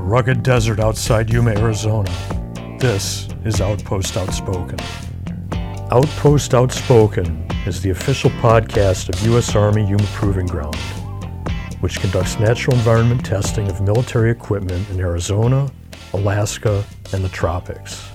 the rugged desert outside Yuma, Arizona. This is Outpost Outspoken. Outpost Outspoken is the official podcast of U.S. Army Yuma Proving Ground, which conducts natural environment testing of military equipment in Arizona, Alaska, and the tropics.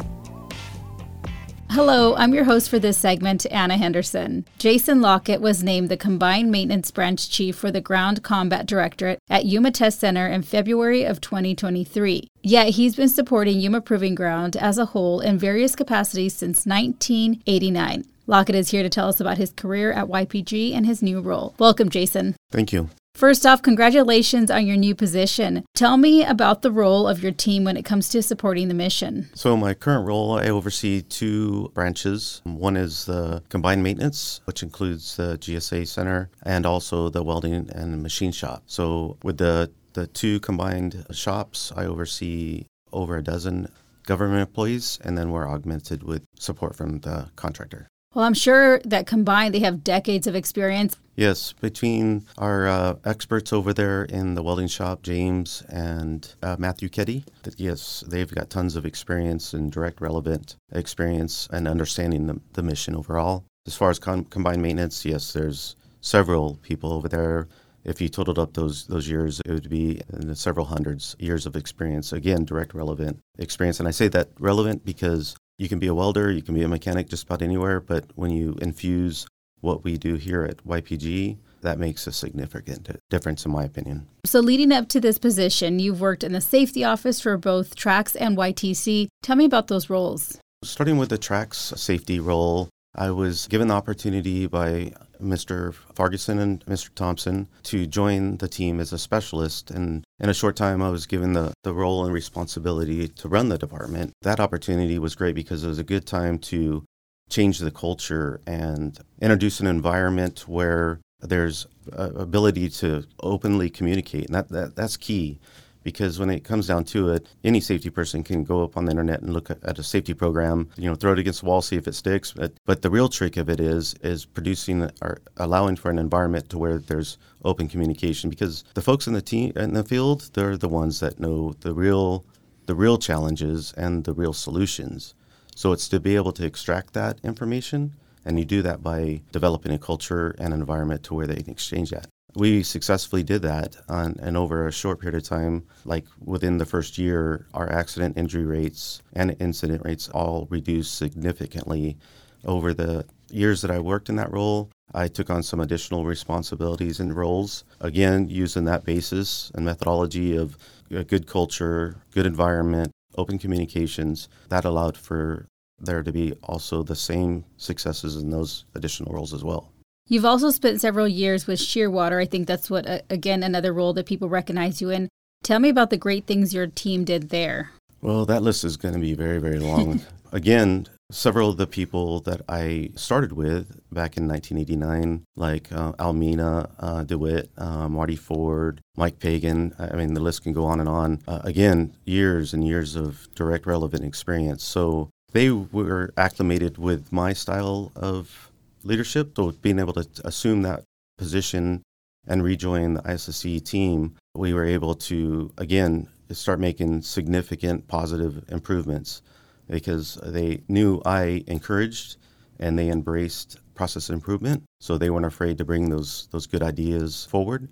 Hello, I'm your host for this segment, Ana Henderson. Jaysen Lockett was named the Combined Maintenance Branch Chief for the Ground Combat Directorate at Yuma Test Center in February of 2023. Yet he's been supporting Yuma Proving Ground as a whole in various capacities since 1989. Lockett is here to tell us about his career at YPG and his new role. Welcome, Jaysen. Thank you. First off, congratulations on your new position. Tell me about the role of your team when it comes to supporting the mission. So, my current role, I oversee two branches. One is the combined maintenance, which includes the GSA center and also the welding and machine shop. So, with the, the two combined shops, I oversee over a dozen government employees, and then we're augmented with support from the contractor. Well, I'm sure that combined they have decades of experience. Yes, between our uh, experts over there in the welding shop, James and uh, Matthew Ketty, that yes, they've got tons of experience and direct relevant experience and understanding the, the mission overall. As far as com- combined maintenance, yes, there's several people over there. If you totaled up those those years, it would be several hundreds years of experience. Again, direct relevant experience, and I say that relevant because you can be a welder, you can be a mechanic just about anywhere, but when you infuse what we do here at YPG, that makes a significant difference, in my opinion. So, leading up to this position, you've worked in the safety office for both TRAX and YTC. Tell me about those roles. Starting with the TRAX safety role, I was given the opportunity by Mr. Ferguson and Mr. Thompson to join the team as a specialist. And in a short time, I was given the, the role and responsibility to run the department. That opportunity was great because it was a good time to change the culture and introduce an environment where there's ability to openly communicate. And that, that that's key because when it comes down to it, any safety person can go up on the internet and look at, a safety program, you know, throw it against the wall, see if it sticks. But, but the real trick of it is is producing or allowing for an environment to where there's open communication because the folks in the team in the field, they're the ones that know the real the real challenges and the real solutions. So it's to be able to extract that information and you do that by developing a culture and environment to where they can exchange that we successfully did that on, and over a short period of time like within the first year our accident injury rates and incident rates all reduced significantly. Over the years that i worked in that role i took on some additional responsibilities and roles. Again using that basis and methodology of a good culture good environment open communications that allowed for there to be also the same successes in those additional roles as well You've also spent several years with Shearwater. I think that's what, uh, again, another role that people recognize you in. Tell me about the great things your team did there. Well, that list is going to be very, very long. again, several of the people that I started with back in 1989, like uh, Almina uh, DeWitt, uh, Marty Ford, Mike Pagan. I mean, the list can go on and on. Uh, again, years and years of direct relevant experience. So they were acclimated with my style of leadership. So being able to assume that position and rejoin the ISSC team, we were able to again start making significant positive improvements because they knew I encouraged and they embraced process improvement. So they weren't afraid to bring those those good ideas forward.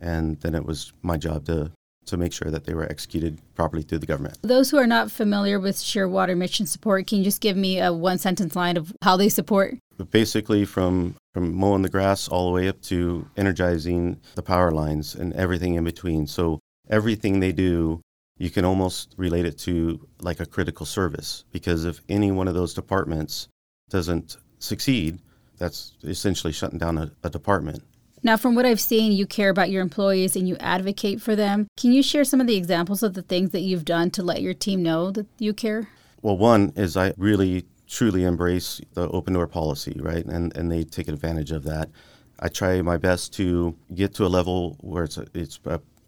And then it was my job to to make sure that they were executed properly through the government. Those who are not familiar with Shearwater Mission Support, can you just give me a one sentence line of how they support? Basically, from from mowing the grass all the way up to energizing the power lines and everything in between. So everything they do, you can almost relate it to like a critical service because if any one of those departments doesn't succeed, that's essentially shutting down a, a department. Now, from what I've seen, you care about your employees and you advocate for them. Can you share some of the examples of the things that you've done to let your team know that you care? Well, one is I really truly embrace the open door policy, right? And and they take advantage of that. I try my best to get to a level where it's it's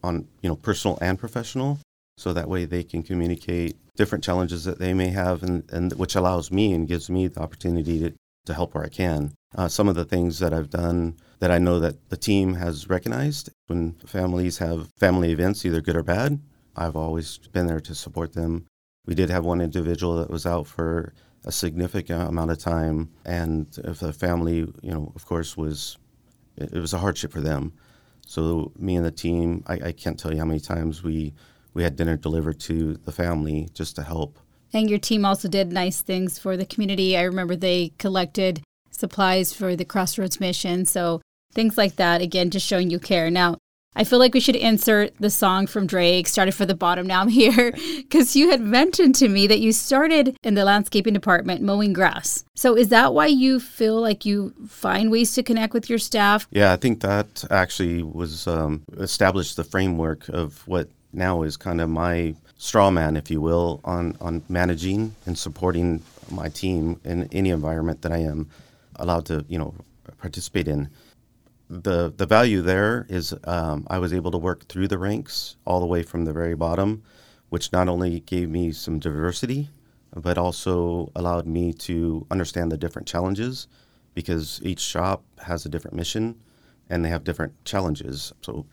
on you know personal and professional, so that way they can communicate different challenges that they may have, and, and which allows me and gives me the opportunity to, to help where I can. Uh, some of the things that I've done that I know that the team has recognized when families have family events, either good or bad, I've always been there to support them. We did have one individual that was out for a significant amount of time, and if the family, you know, of course, was it, was a hardship for them. So me and the team, I, I can't tell you how many times we we had dinner delivered to the family just to help. And your team also did nice things for the community. I remember they collected supplies for the Crossroads mission. So things like that, again, just showing you care. Now, I feel like we should insert the song from Drake, started for the bottom, now I'm here, because you had mentioned to me that you started in the landscaping department mowing grass. So is that why you feel like you find ways to connect with your staff? Yeah, I think that actually was um, established the framework of what now is kind of my straw man, if you will, on, on managing and supporting my team in any environment that I am allowed to, you know, participate in the the value there is um, I was able to work through the ranks all the way from the very bottom, which not only gave me some diversity, but also allowed me to understand the different challenges, because each shop has a different mission, and they have different challenges. So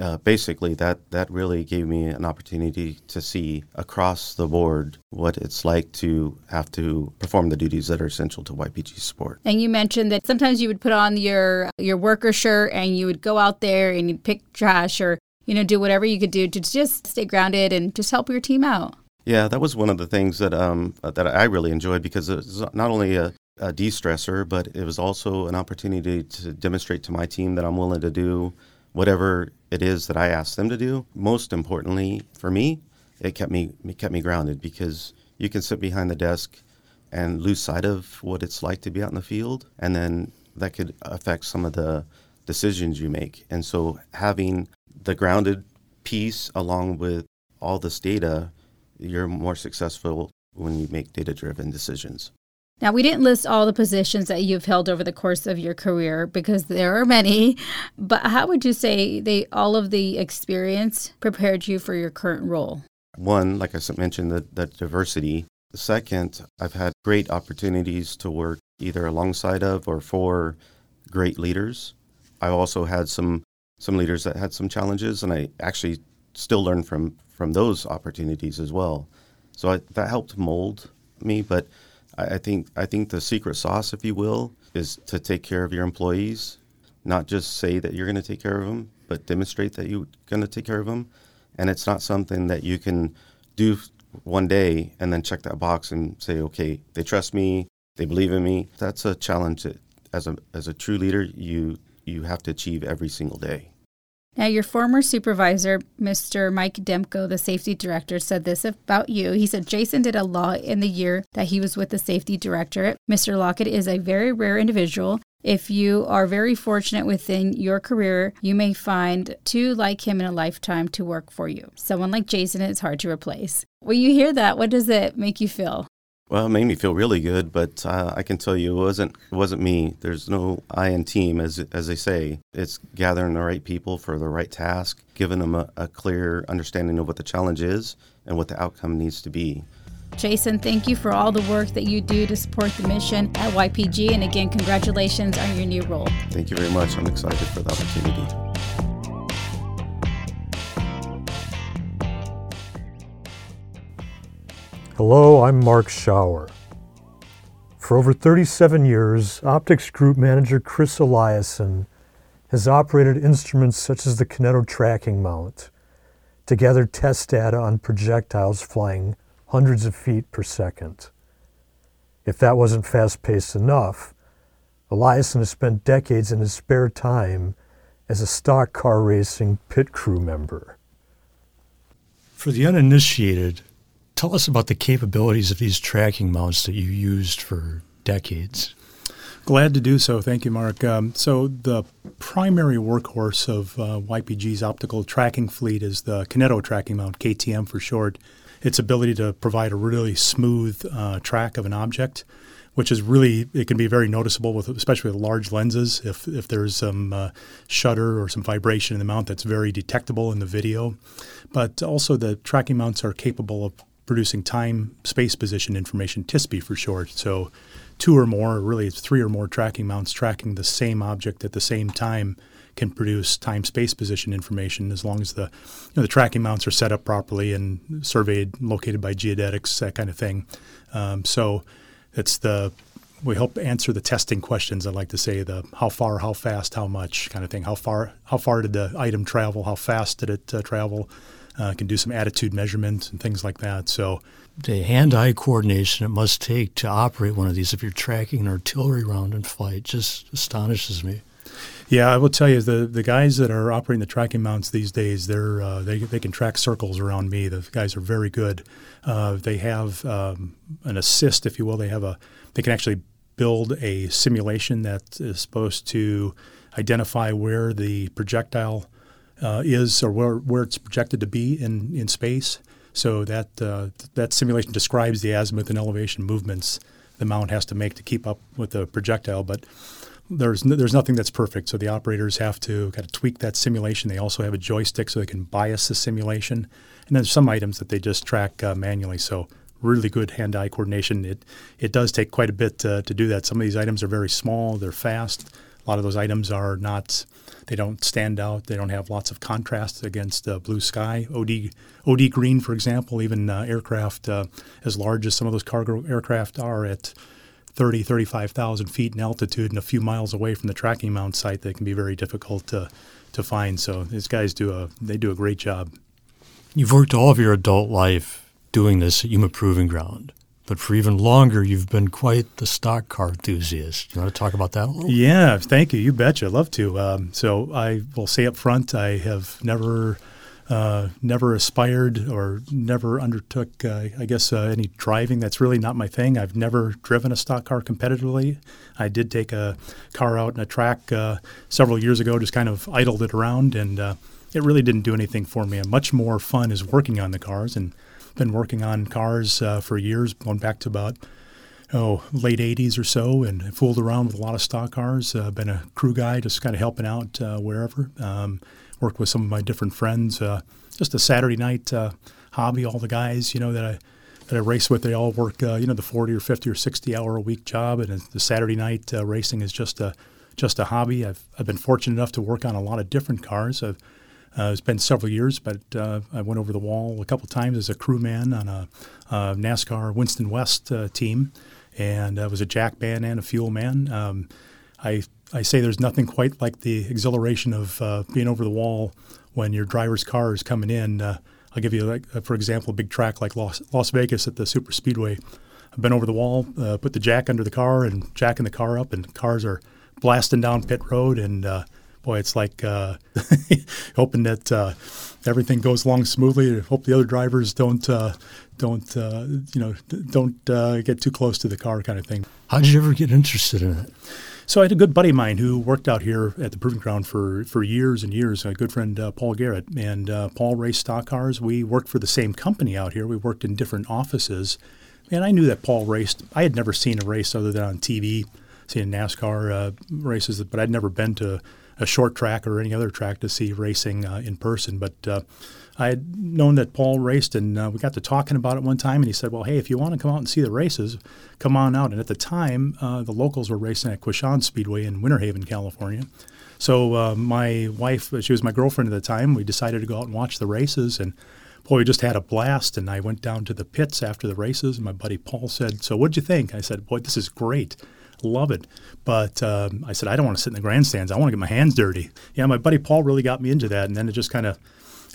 uh, basically that that really gave me an opportunity to see across the board what it's like to have to perform the duties that are essential to YPG sport. And you mentioned that sometimes you would put on your your worker shirt and you would go out there and you'd pick trash or you know do whatever you could do to just stay grounded and just help your team out. Yeah, that was one of the things that um that I really enjoyed because it was not only a a de-stressor, but it was also an opportunity to demonstrate to my team that I'm willing to do whatever it is that I ask them to do. Most importantly, for me, it kept me it kept me grounded because you can sit behind the desk and lose sight of what it's like to be out in the field, and then that could affect some of the decisions you make. And so, having the grounded piece along with all this data, you're more successful when you make data driven decisions. Now, we didn't list all the positions that you've held over the course of your career because there are many, but how would you say they all of the experience prepared you for your current role? One, like I mentioned, the, the diversity. The second, I've had great opportunities to work either alongside of or for great leaders. I also had some some leaders that had some challenges, and I actually still learn from from those opportunities as well. So I, that helped mold me, but I, I think I think the secret sauce, if you will, is to take care of your employees. Not just say that you're going to take care of them, but demonstrate that you're going to take care of them. And it's not something that you can do one day and then check that box and say, okay, they trust me, they believe in me. That's a challenge that, as a as a true leader, you you have to achieve every single day. Now, your former supervisor, Mr. Mike Demko, the safety director, said this about you. He said Jaysen did a lot in the year that he was with the safety directorate. Mr. Lockett is a very rare individual. If you are very fortunate within your career, you may find two like him in a lifetime to work for you. Someone like Jaysen is hard to replace. When you hear that, what does it make you feel? Well, it made me feel really good, but uh, I can tell you it wasn't it wasn't me. There's no I in team, as as they say. It's gathering the right people for the right task, giving them a, a clear understanding of what the challenge is and what the outcome needs to be. Jaysen, thank you for all the work that you do to support the mission at YPG, and again, congratulations on your new role. Thank you very much. I'm excited for the opportunity. Hello, I'm Mark Schauer. For over 37 years, Optics Group Manager Chris Eliasen has operated instruments such as the Kineto tracking mount to gather test data on projectiles flying hundreds of feet per second. If that wasn't fast paced enough, Eliasen has spent decades in his spare time as a stock car racing pit crew member. For the uninitiated, Tell us about the capabilities of these tracking mounts that you used for decades. Glad to do so. Thank you, Mark. Um, so, the primary workhorse of uh, YPG's optical tracking fleet is the Kineto tracking mount, KTM for short. Its ability to provide a really smooth uh, track of an object, which is really, it can be very noticeable, with especially with large lenses. If, if there's some uh, shudder or some vibration in the mount, that's very detectable in the video. But also, the tracking mounts are capable of producing time space position information, TSPI for short. So, two or more, really, three or more tracking mounts tracking the same object at the same time can produce time space position information as long as the you know, the tracking mounts are set up properly and surveyed, located by geodetics, that kind of thing. Um, so it's the we help answer the testing questions. I like to say the how far, how fast, how much kind of thing. How far, how far did the item travel? How fast did it uh, travel? Uh, can do some attitude measurements and things like that. So the hand-eye coordination it must take to operate one of these if you're tracking an artillery round in flight just astonishes me. Yeah, I will tell you the the guys that are operating the tracking mounts these days, they're uh, they they can track circles around me. The guys are very good. Uh, they have um, an assist, if you will. They have a they can actually build a simulation that is supposed to identify where the projectile uh, is or where, where it's projected to be in, in space. So that uh, that simulation describes the azimuth and elevation movements the mount has to make to keep up with the projectile. But there's no, there's nothing that's perfect. So the operators have to kind of tweak that simulation. They also have a joystick so they can bias the simulation. And then some items that they just track uh, manually. So really good hand-eye coordination. It it does take quite a bit uh, to do that. Some of these items are very small. They're fast. A lot of those items are not. They don't stand out. They don't have lots of contrast against uh, blue sky. OD OD green, for example, even uh, aircraft uh, as large as some of those cargo aircraft are at 30, 35,000 feet in altitude and a few miles away from the tracking mount site, they can be very difficult to to find. So these guys do a they do a great job. You've worked all of your adult life doing this at Yuma Proving Ground. But for even longer, you've been quite the stock car enthusiast. You want to talk about that a little? Yeah, thank you. You betcha. I'd love to. Um, so I will say up front, I have never, uh, never aspired or never undertook, uh, I guess, uh, any driving. That's really not my thing. I've never driven a stock car competitively. I did take a car out in a track uh, several years ago, just kind of idled it around, and uh, it really didn't do anything for me. much more fun is working on the cars and been working on cars uh, for years, going back to about oh late 80s or so, and fooled around with a lot of stock cars. Uh, been a crew guy, just kind of helping out uh, wherever. Um, worked with some of my different friends. Uh, just a Saturday night uh, hobby. All the guys, you know, that I that I race with, they all work, uh, you know, the 40 or 50 or 60 hour a week job, and the Saturday night racing is just a just a hobby. I've I've been fortunate enough to work on a lot of different cars. I've uh, it's been several years, but uh, I went over the wall a couple times as a crewman on a, a NASCAR Winston West uh, team, and I was a jack man and a fuel man. Um, I I say there's nothing quite like the exhilaration of uh, being over the wall when your driver's car is coming in. Uh, I'll give you, like, for example, a big track like Las, Las Vegas at the Super Speedway. I've been over the wall, uh, put the jack under the car, and jacking the car up, and cars are blasting down pit road, and boy, it's like uh, hoping that uh, everything goes along smoothly. Hope the other drivers don't uh, don't uh, you know don't uh, get too close to the car, kind of thing. How did you ever get interested in it? So I had a good buddy of mine who worked out here at the Proving Ground for, for years and years. A good friend, uh, Paul Garrett, and Paul raced stock cars. We worked for the same company out here. We worked in different offices, and I knew that Paul raced. I had never seen a race other than on TV, seeing NASCAR races, but I'd never been to a short track or any other track to see racing uh, in person. But uh, I had known that Paul raced, and uh, we got to talking about it one time. And he said, "Well, hey, if you want to come out and see the races, come on out." And at the time, uh, the locals were racing at Quechan Speedway in Winterhaven, California. So uh, my wife, she was my girlfriend at the time. We decided to go out and watch the races, and boy, we just had a blast. And I went down to the pits after the races, and my buddy Paul said, "So what'd you think?" I said, "Boy, this is great." Love it. But um, I said, I don't want to sit in the grandstands. I want to get my hands dirty. Yeah, my buddy Paul really got me into that, and then it just kind of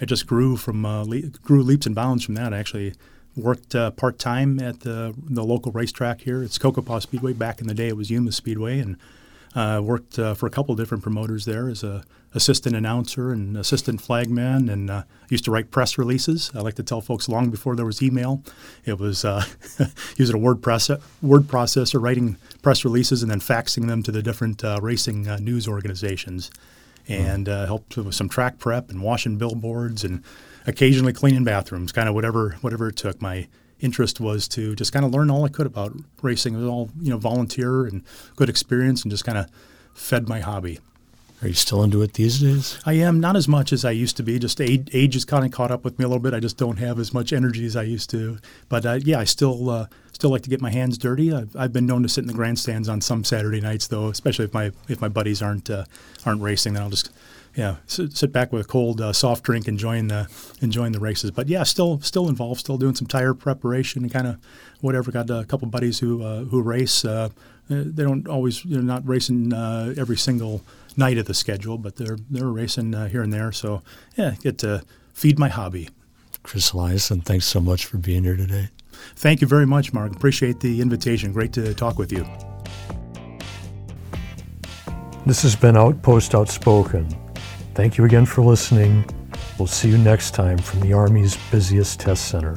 it just grew from uh, le- grew leaps and bounds from that. I actually worked uh, part time at the the local racetrack here. It's Cocopah Speedway. Back in the day, it was Yuma Speedway, and uh, worked uh, for a couple of different promoters there as a assistant announcer and assistant flagman, and uh, used to write press releases. I like to tell folks long before there was email, it was uh, using a word press word processor, writing press releases, and then faxing them to the different uh, racing uh, news organizations, and uh, helped with some track prep and washing billboards and occasionally cleaning bathrooms, kind of whatever whatever it took. My interest was to just kind of learn all I could about racing. It was all you know volunteer and good experience, and just kind of fed my hobby. Are you still into it these days? I am not as much as I used to be. Just age, age has kind of caught up with me a little bit. I just don't have as much energy as I used to. But uh, yeah, I still uh, still like to get my hands dirty. I've, I've, been known to sit in the grandstands on some Saturday nights, though, especially if my if my buddies aren't uh, aren't racing. Then I'll just yeah sit, sit back with a cold uh, soft drink, enjoying the enjoying the races. But yeah, still still involved, still doing some tire preparation and kind of whatever. Got a couple buddies who uh, who race. Uh, they don't always you know not racing every single night of the schedule, but they're they're racing uh, here and there. So yeah, get to feed my hobby. Chris Eliasen, thanks so much for being here today. Thank you very much, Mark. Appreciate the invitation. Great to talk with you. This has been Outpost Outspoken. Thank you again for listening. We'll see you next time from the Army's busiest test center.